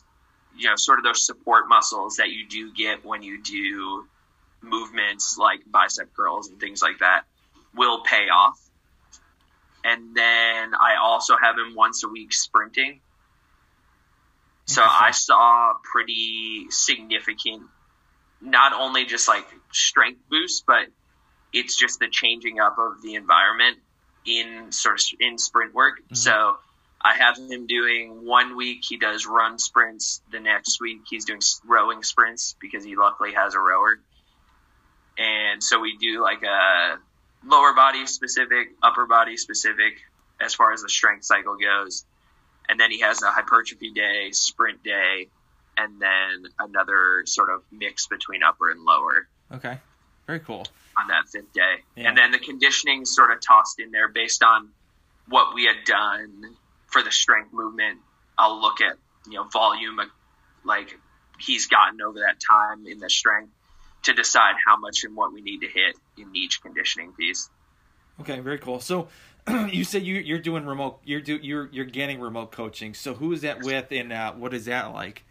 you know, sort of those support muscles that you do get when you do movements like bicep curls and things like that will pay off. And then I also have him once a week sprinting. So I saw pretty significant not only just like strength boost, but it's just the changing up of the environment in sort of in sprint work. Mm-hmm. So I have him doing one week he does run sprints. The next week he's doing rowing sprints because he luckily has a rower. And so we do like a lower body specific, upper body specific as far as the strength cycle goes. And then he has a hypertrophy day, sprint day, and then another sort of mix between upper and lower. Okay. Very cool. On that fifth day. Yeah. And then the conditioning sort of tossed in there based on what we had done for the strength movement. I'll look at, you know, volume, like he's gotten over that time in the strength to decide how much and what we need to hit in each conditioning piece. Okay, very cool. So <clears throat> you said you, you're doing remote, you're do, you're you're getting remote coaching. So who is that with, and uh, what is that like?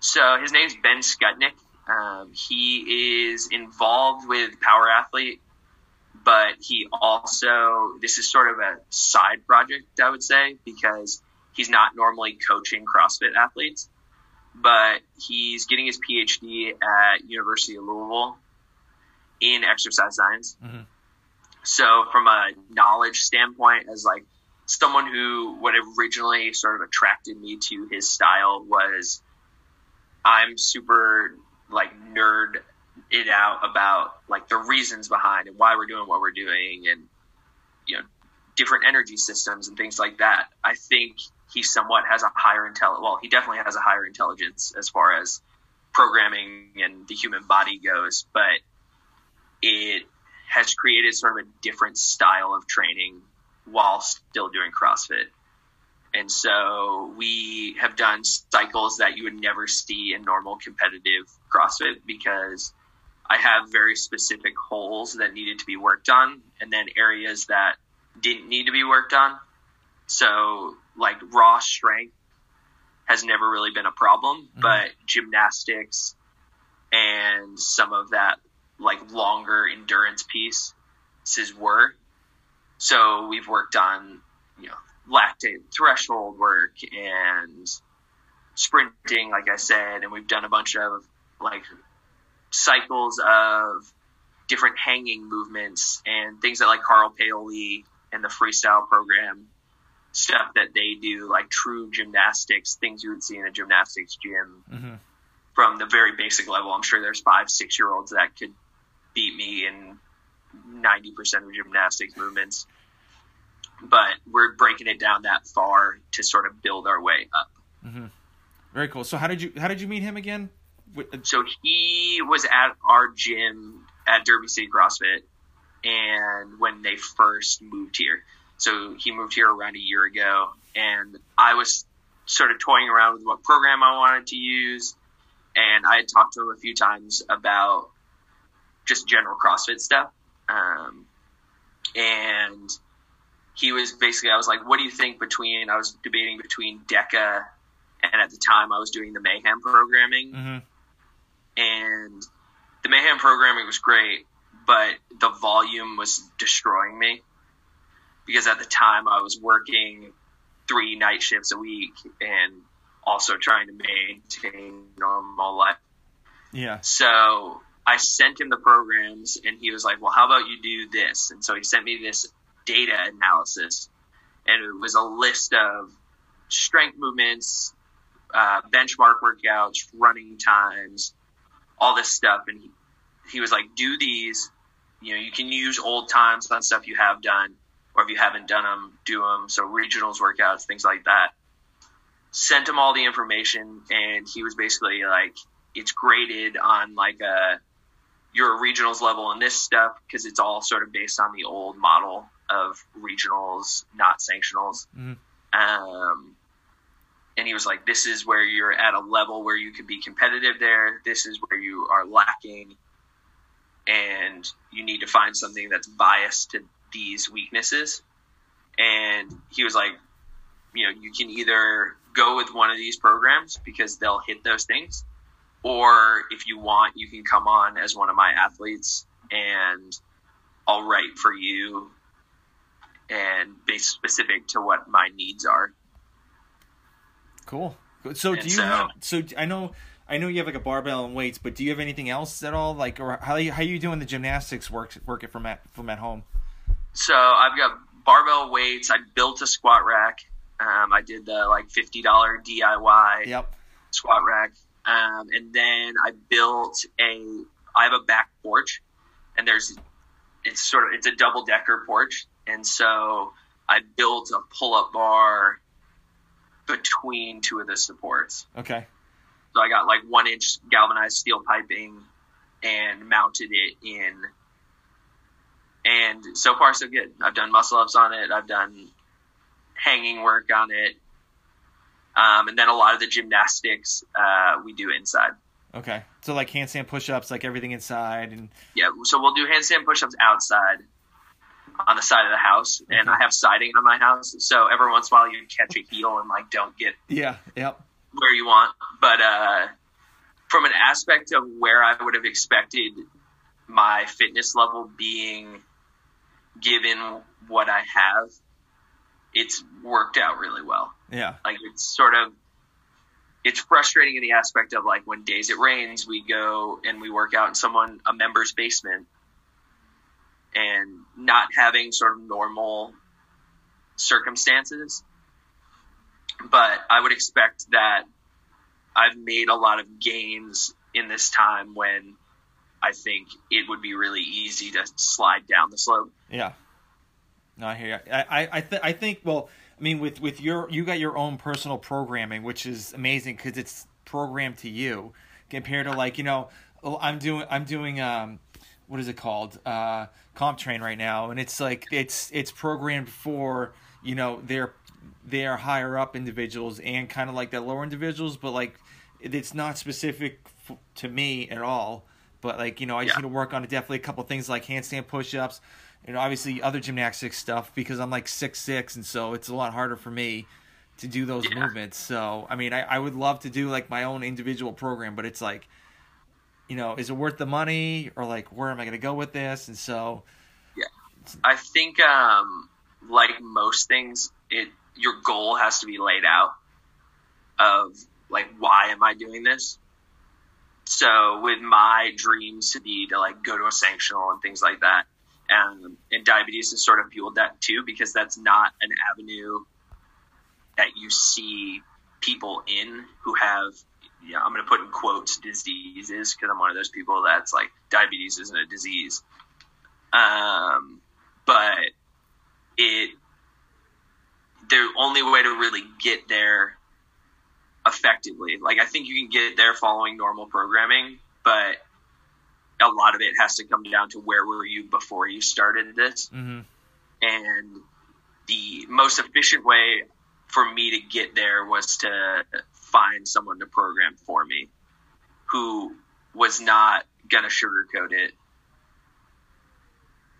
So his name's Ben Skutnik. Um, he is involved with Power Athlete, but he also this is sort of a side project, I would say, because he's not normally coaching CrossFit athletes, but he's getting his PhD at University of Louisville in exercise science. Mm-hmm. So, from a knowledge standpoint, as like someone who what originally sort of attracted me to his style was I'm super like nerd it out about like the reasons behind and why we're doing what we're doing and you know different energy systems and things like that. I think he somewhat has a higher intel well, he definitely has a higher intelligence as far as programming and the human body goes, but it has created sort of a different style of training while still doing CrossFit. And so we have done cycles that you would never see in normal competitive CrossFit because I have very specific holes that needed to be worked on and then areas that didn't need to be worked on. So, like raw strength has never really been a problem, mm-hmm. but gymnastics and some of that like longer endurance pieces were. So we've worked on, you know, lactate threshold work and sprinting, like I said, and we've done a bunch of like cycles of different hanging movements and things that like Carl Paoli and the freestyle program stuff that they do, like true gymnastics, things you would see in a gymnastics gym mm-hmm. From the very basic level. I'm sure there's five, six year olds that could beat me in 90% of gymnastics movements but we're breaking it down that far to sort of build our way up. Mm-hmm. Very cool. So how did you how did you meet him again? Uh, so he was at our gym at Derby City CrossFit, and when they first moved here, so he moved here around a year ago, and I was sort of toying around with what program I wanted to use, and I had talked to him a few times about just general CrossFit stuff, um, and he was basically, I was like, what do you think between, I was debating between DECA and at the time I was doing the Mayhem programming. Mm-hmm. And the Mayhem programming was great, but the volume was destroying me because at the time I was working three night shifts a week and also trying to maintain normal life. Yeah. So I sent him the programs and he was like, well, how about you do this? And so he sent me this data analysis, and it was a list of strength movements, uh, benchmark workouts, running times, all this stuff. And he, he was like, "Do these. You know, you can use old times on stuff you have done, or if you haven't done them, do them. So regionals workouts, things like that." Sent him all the information, and he was basically like, "It's graded on like a." your regionals level in this stuff because it's all sort of based on the old model of regionals, not sanctionals. Mm-hmm. Um, and he was like, "This is where you're at a level where you can be competitive. There, this is where you are lacking, and you need to find something that's biased to these weaknesses." And he was like, "You know, you can either go with one of these programs because they'll hit those things, or if you want, you can come on as one of my athletes and." I'll write for you and be specific to what my needs are. Cool. So and do you so, have? So I know, I know you have like a barbell and weights, but do you have anything else at all? Like, or how you, how you doing the gymnastics work work it from at from at home? So I've got barbell weights. I built a squat rack. Um, I did the like fifty dollar DIY Yep. squat rack, um, and then I built a. I have a back porch, and there's it's sort of it's a double decker porch, and so I built a pull up bar between two of the supports. Okay. So I got like one inch galvanized steel piping and mounted it in. And so far, so good. I've done muscle ups on it. I've done hanging work on it. Um, and then a lot of the gymnastics uh, we do inside. Okay. So like handstand push-ups, like everything inside, and Yeah, so we'll do handstand push-ups outside on the side of the house, and I have siding on my house, so every once in a while you catch a heel and like don't get yeah, yep, where you want. But uh, from an aspect of where I would have expected my fitness level being given what I have, it's worked out really well. yeah, Like it's sort of it's frustrating in the aspect of like when days it rains, we go and we work out in someone a member's basement and not having sort of normal circumstances. But I would expect that I've made a lot of gains in this time when I think it would be really easy to slide down the slope. yeah. No, I hear you. I I I, th- I think well, I mean, with with your you got your own personal programming, which is amazing because it's programmed to you compared to like you know oh, I'm doing I'm doing um what is it called uh CompTrain right now and it's like it's it's programmed for you know their their higher up individuals and kind of like the lower individuals but like it's not specific f- to me at all but like you know i just Yeah. need to work on it definitely a couple things like handstand push-ups and obviously other gymnastics stuff because i'm like six six and so it's a lot harder for me to do those Yeah. movements so i mean I, I would love to do like my own individual program but it's like you know is it worth the money or like where am i going to go with this and so yeah, I think, um, like most things, it your goal has to be laid out of like why am I doing this. So with my dreams to be to like go to a sanctional and things like that, and and diabetes has sort of fueled that too because that's not an avenue that you see people in who have. Yeah, I'm going to put in quotes diseases because I'm one of those people that's like diabetes isn't a disease. Um, but it the only way to really get there effectively like i think you can get there following normal programming but a lot of it has to come down to where were you before you started this hmm and the most efficient way for me to get there was to find someone to program for me who was not gonna sugarcoat it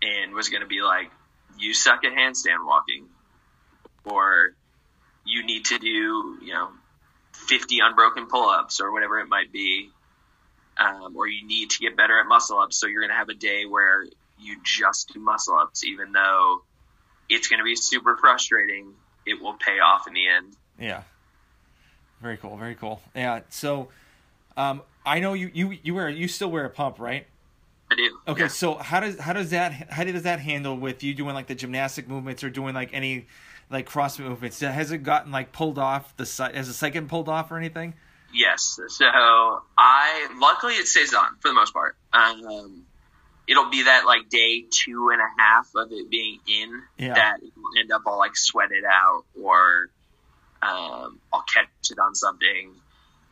and was gonna be like, "You suck at handstand walking," or "You need to do you know fifty unbroken pull-ups or whatever it might be." Um, or you need to get better at muscle ups, so you're going to have a day where you just do muscle ups, even though it's going to be super frustrating. It will pay off in the end. Yeah. Very cool. Very cool. Yeah. So, um, I know you you you wear you still wear a pump, right? I do. Okay. Yeah. So how does how does that how does that handle with you doing like the gymnastic movements or doing like any like CrossFit movements? Has it gotten like pulled off the site? Has the second pulled off or anything? Yes. So I luckily it stays on for the most part. Um, it'll be that like day two and a half of it being in Yeah. that will end up all like sweated out or um, I'll catch it on something.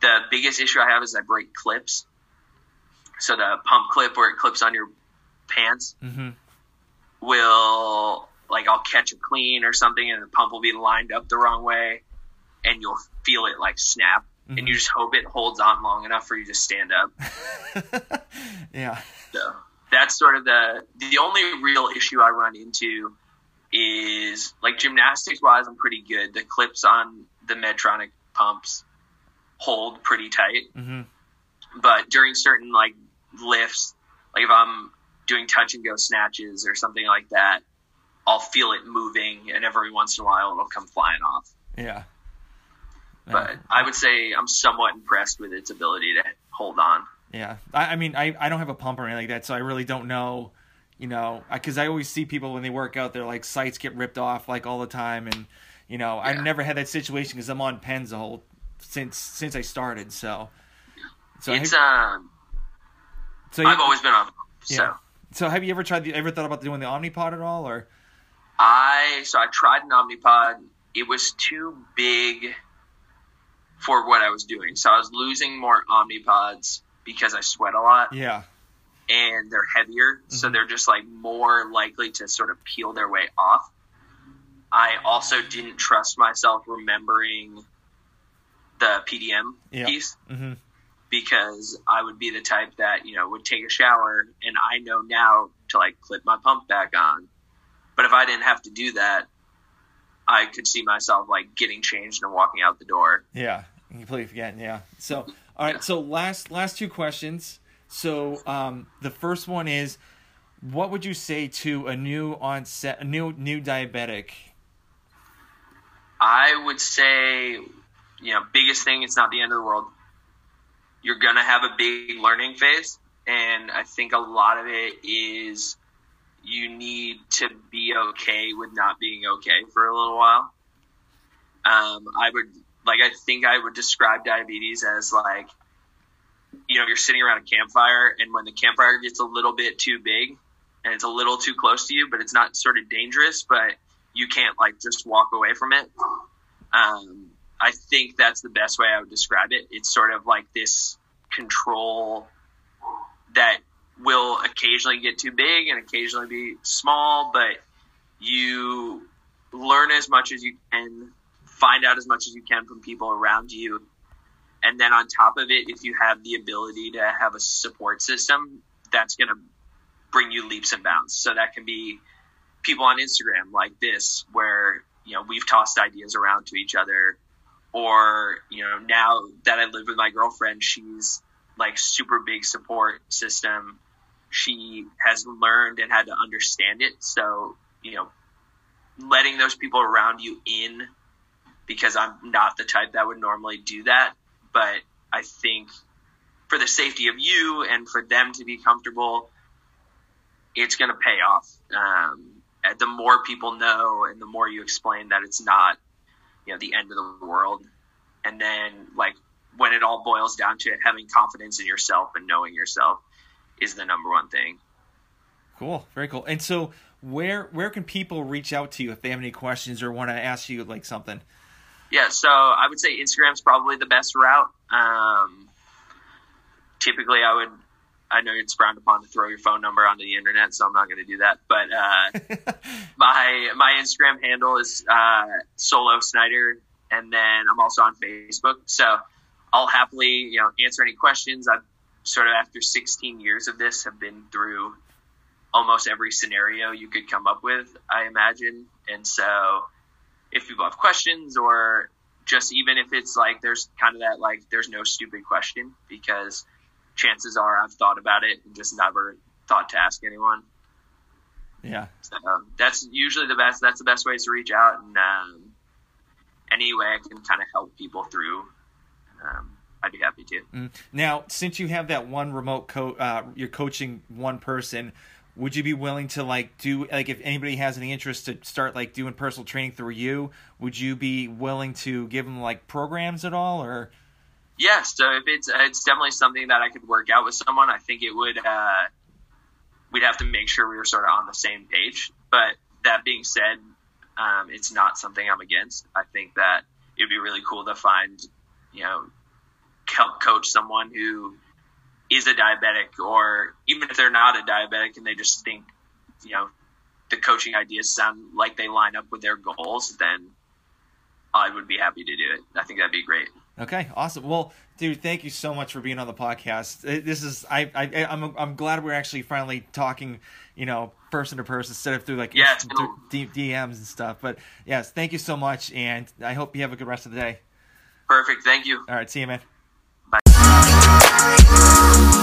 The biggest issue I have is I break clips. So the pump clip where it clips on your pants Mm-hmm. will like I'll catch a clean or something and the pump will be lined up the wrong way and you'll feel it like snap and you just hope it holds on long enough for you to stand up. <laughs> yeah. So that's sort of the the only real issue I run into is like gymnastics wise I'm pretty good. The clips on the Medtronic pumps hold pretty tight. Mm-hmm. But during certain like lifts, like if I'm doing touch and go snatches or something like that, I'll feel it moving and every once in a while it'll come flying off. Yeah. But I would say I'm somewhat impressed with its ability to hold on. Yeah, I, I mean, I, I don't have a pump or anything like that, so I really don't know, you know, because I, I, always see people when they work out, their like sites get ripped off like all the time, and you know, yeah. I've never had that situation because I'm on pens the whole since since I started, so. So it's have, um. So I've always been on. So. Yeah. So have you ever tried? The, ever thought about doing the Omnipod at all, or? I so I tried an Omnipod. It was too big for what I was doing. So I was losing more Omnipods because I sweat a lot. Yeah. And they're heavier, mm-hmm. so they're just like more likely to sort of peel their way off. I also didn't trust myself remembering the PDM yeah. piece mm-hmm. because I would be the type that you know would take a shower, and I know now to like clip my pump back on. But if I didn't have to do that, I could see myself like getting changed and walking out the door. Yeah, completely forgetting. Yeah. So all right. So last last two questions. So um, the first one is, what would you say to a new onset, a new new diabetic? I would say, you know, biggest thing. It's not the end of the world. You're gonna have a big learning phase, and I think a lot of it is you need to be okay with not being okay for a little while. Um, I would like I think I would describe diabetes as like you know you're sitting around a campfire and when the campfire gets a little bit too big and it's a little too close to you but it's not sort of dangerous but you can't like just walk away from it. Um, i think that's the best way i would describe it. It's sort of like this control that will occasionally get too big and occasionally be small but you learn as much as you can find out as much as you can from people around you. And then on top of it, if you have the ability to have a support system, that's going to bring you leaps and bounds. So that can be people on Instagram like this, where, you know, we've tossed ideas around to each other. Or, you know, now that I live with my girlfriend, she's like super big support system. She has learned and had to understand it. So, you know, letting those people around you in because I'm not the type that would normally do that. But I think for the safety of you and for them to be comfortable, it's going to pay off. Um, the more people know and the more you explain that it's not, you know, the end of the world. And then like when it all boils down to it, having confidence in yourself and knowing yourself is the number one thing. Cool. Very cool. And so where, where can people reach out to you if they have any questions or want to ask you like something? Yeah, so I would say Instagram's probably the best route. Um, typically, I would. I know it's frowned upon to throw your phone number onto the internet, so I'm not going to do that. But uh, <laughs> my my Instagram handle is uh, Solo Snyder, and then I'm also on Facebook. So I'll happily you know answer any questions. I've sort of after 16 years of this have been through almost every scenario you could come up with. I imagine, and so if people have questions or just even if it's like there's kind of that like there's no stupid question because chances are I've thought about it and just never thought to ask anyone. Yeah. So um, that's usually the best. That's the best ways to reach out, and um, any way I can kind of help people through, um, I'd be happy to. Mm. Now, since you have that one remote co, uh, you're coaching one person would you be willing to like do like if anybody has any interest to start like doing personal training through you would you be willing to give them like programs at all or? Yeah so if it's it's definitely something that i could work out with someone i think it would uh we'd have to make sure we were sort of on the same page. But that being said um, it's not something i'm against. I think that it'd be really cool to find you know help coach someone who is a diabetic, or even if they're not a diabetic and they just think, you know, the coaching ideas sound like they line up with their goals, then I would be happy to do it. I think that'd be great. Okay, awesome. Well, dude, thank you so much for being on the podcast. Uh, this is I I I'm I'm glad we're actually finally talking, you know, person to person instead of through like yeah, DMs and stuff. But yes, thank you so much, and I hope you have a good rest of the day. Perfect. Thank you. All right. See you, man. Bye.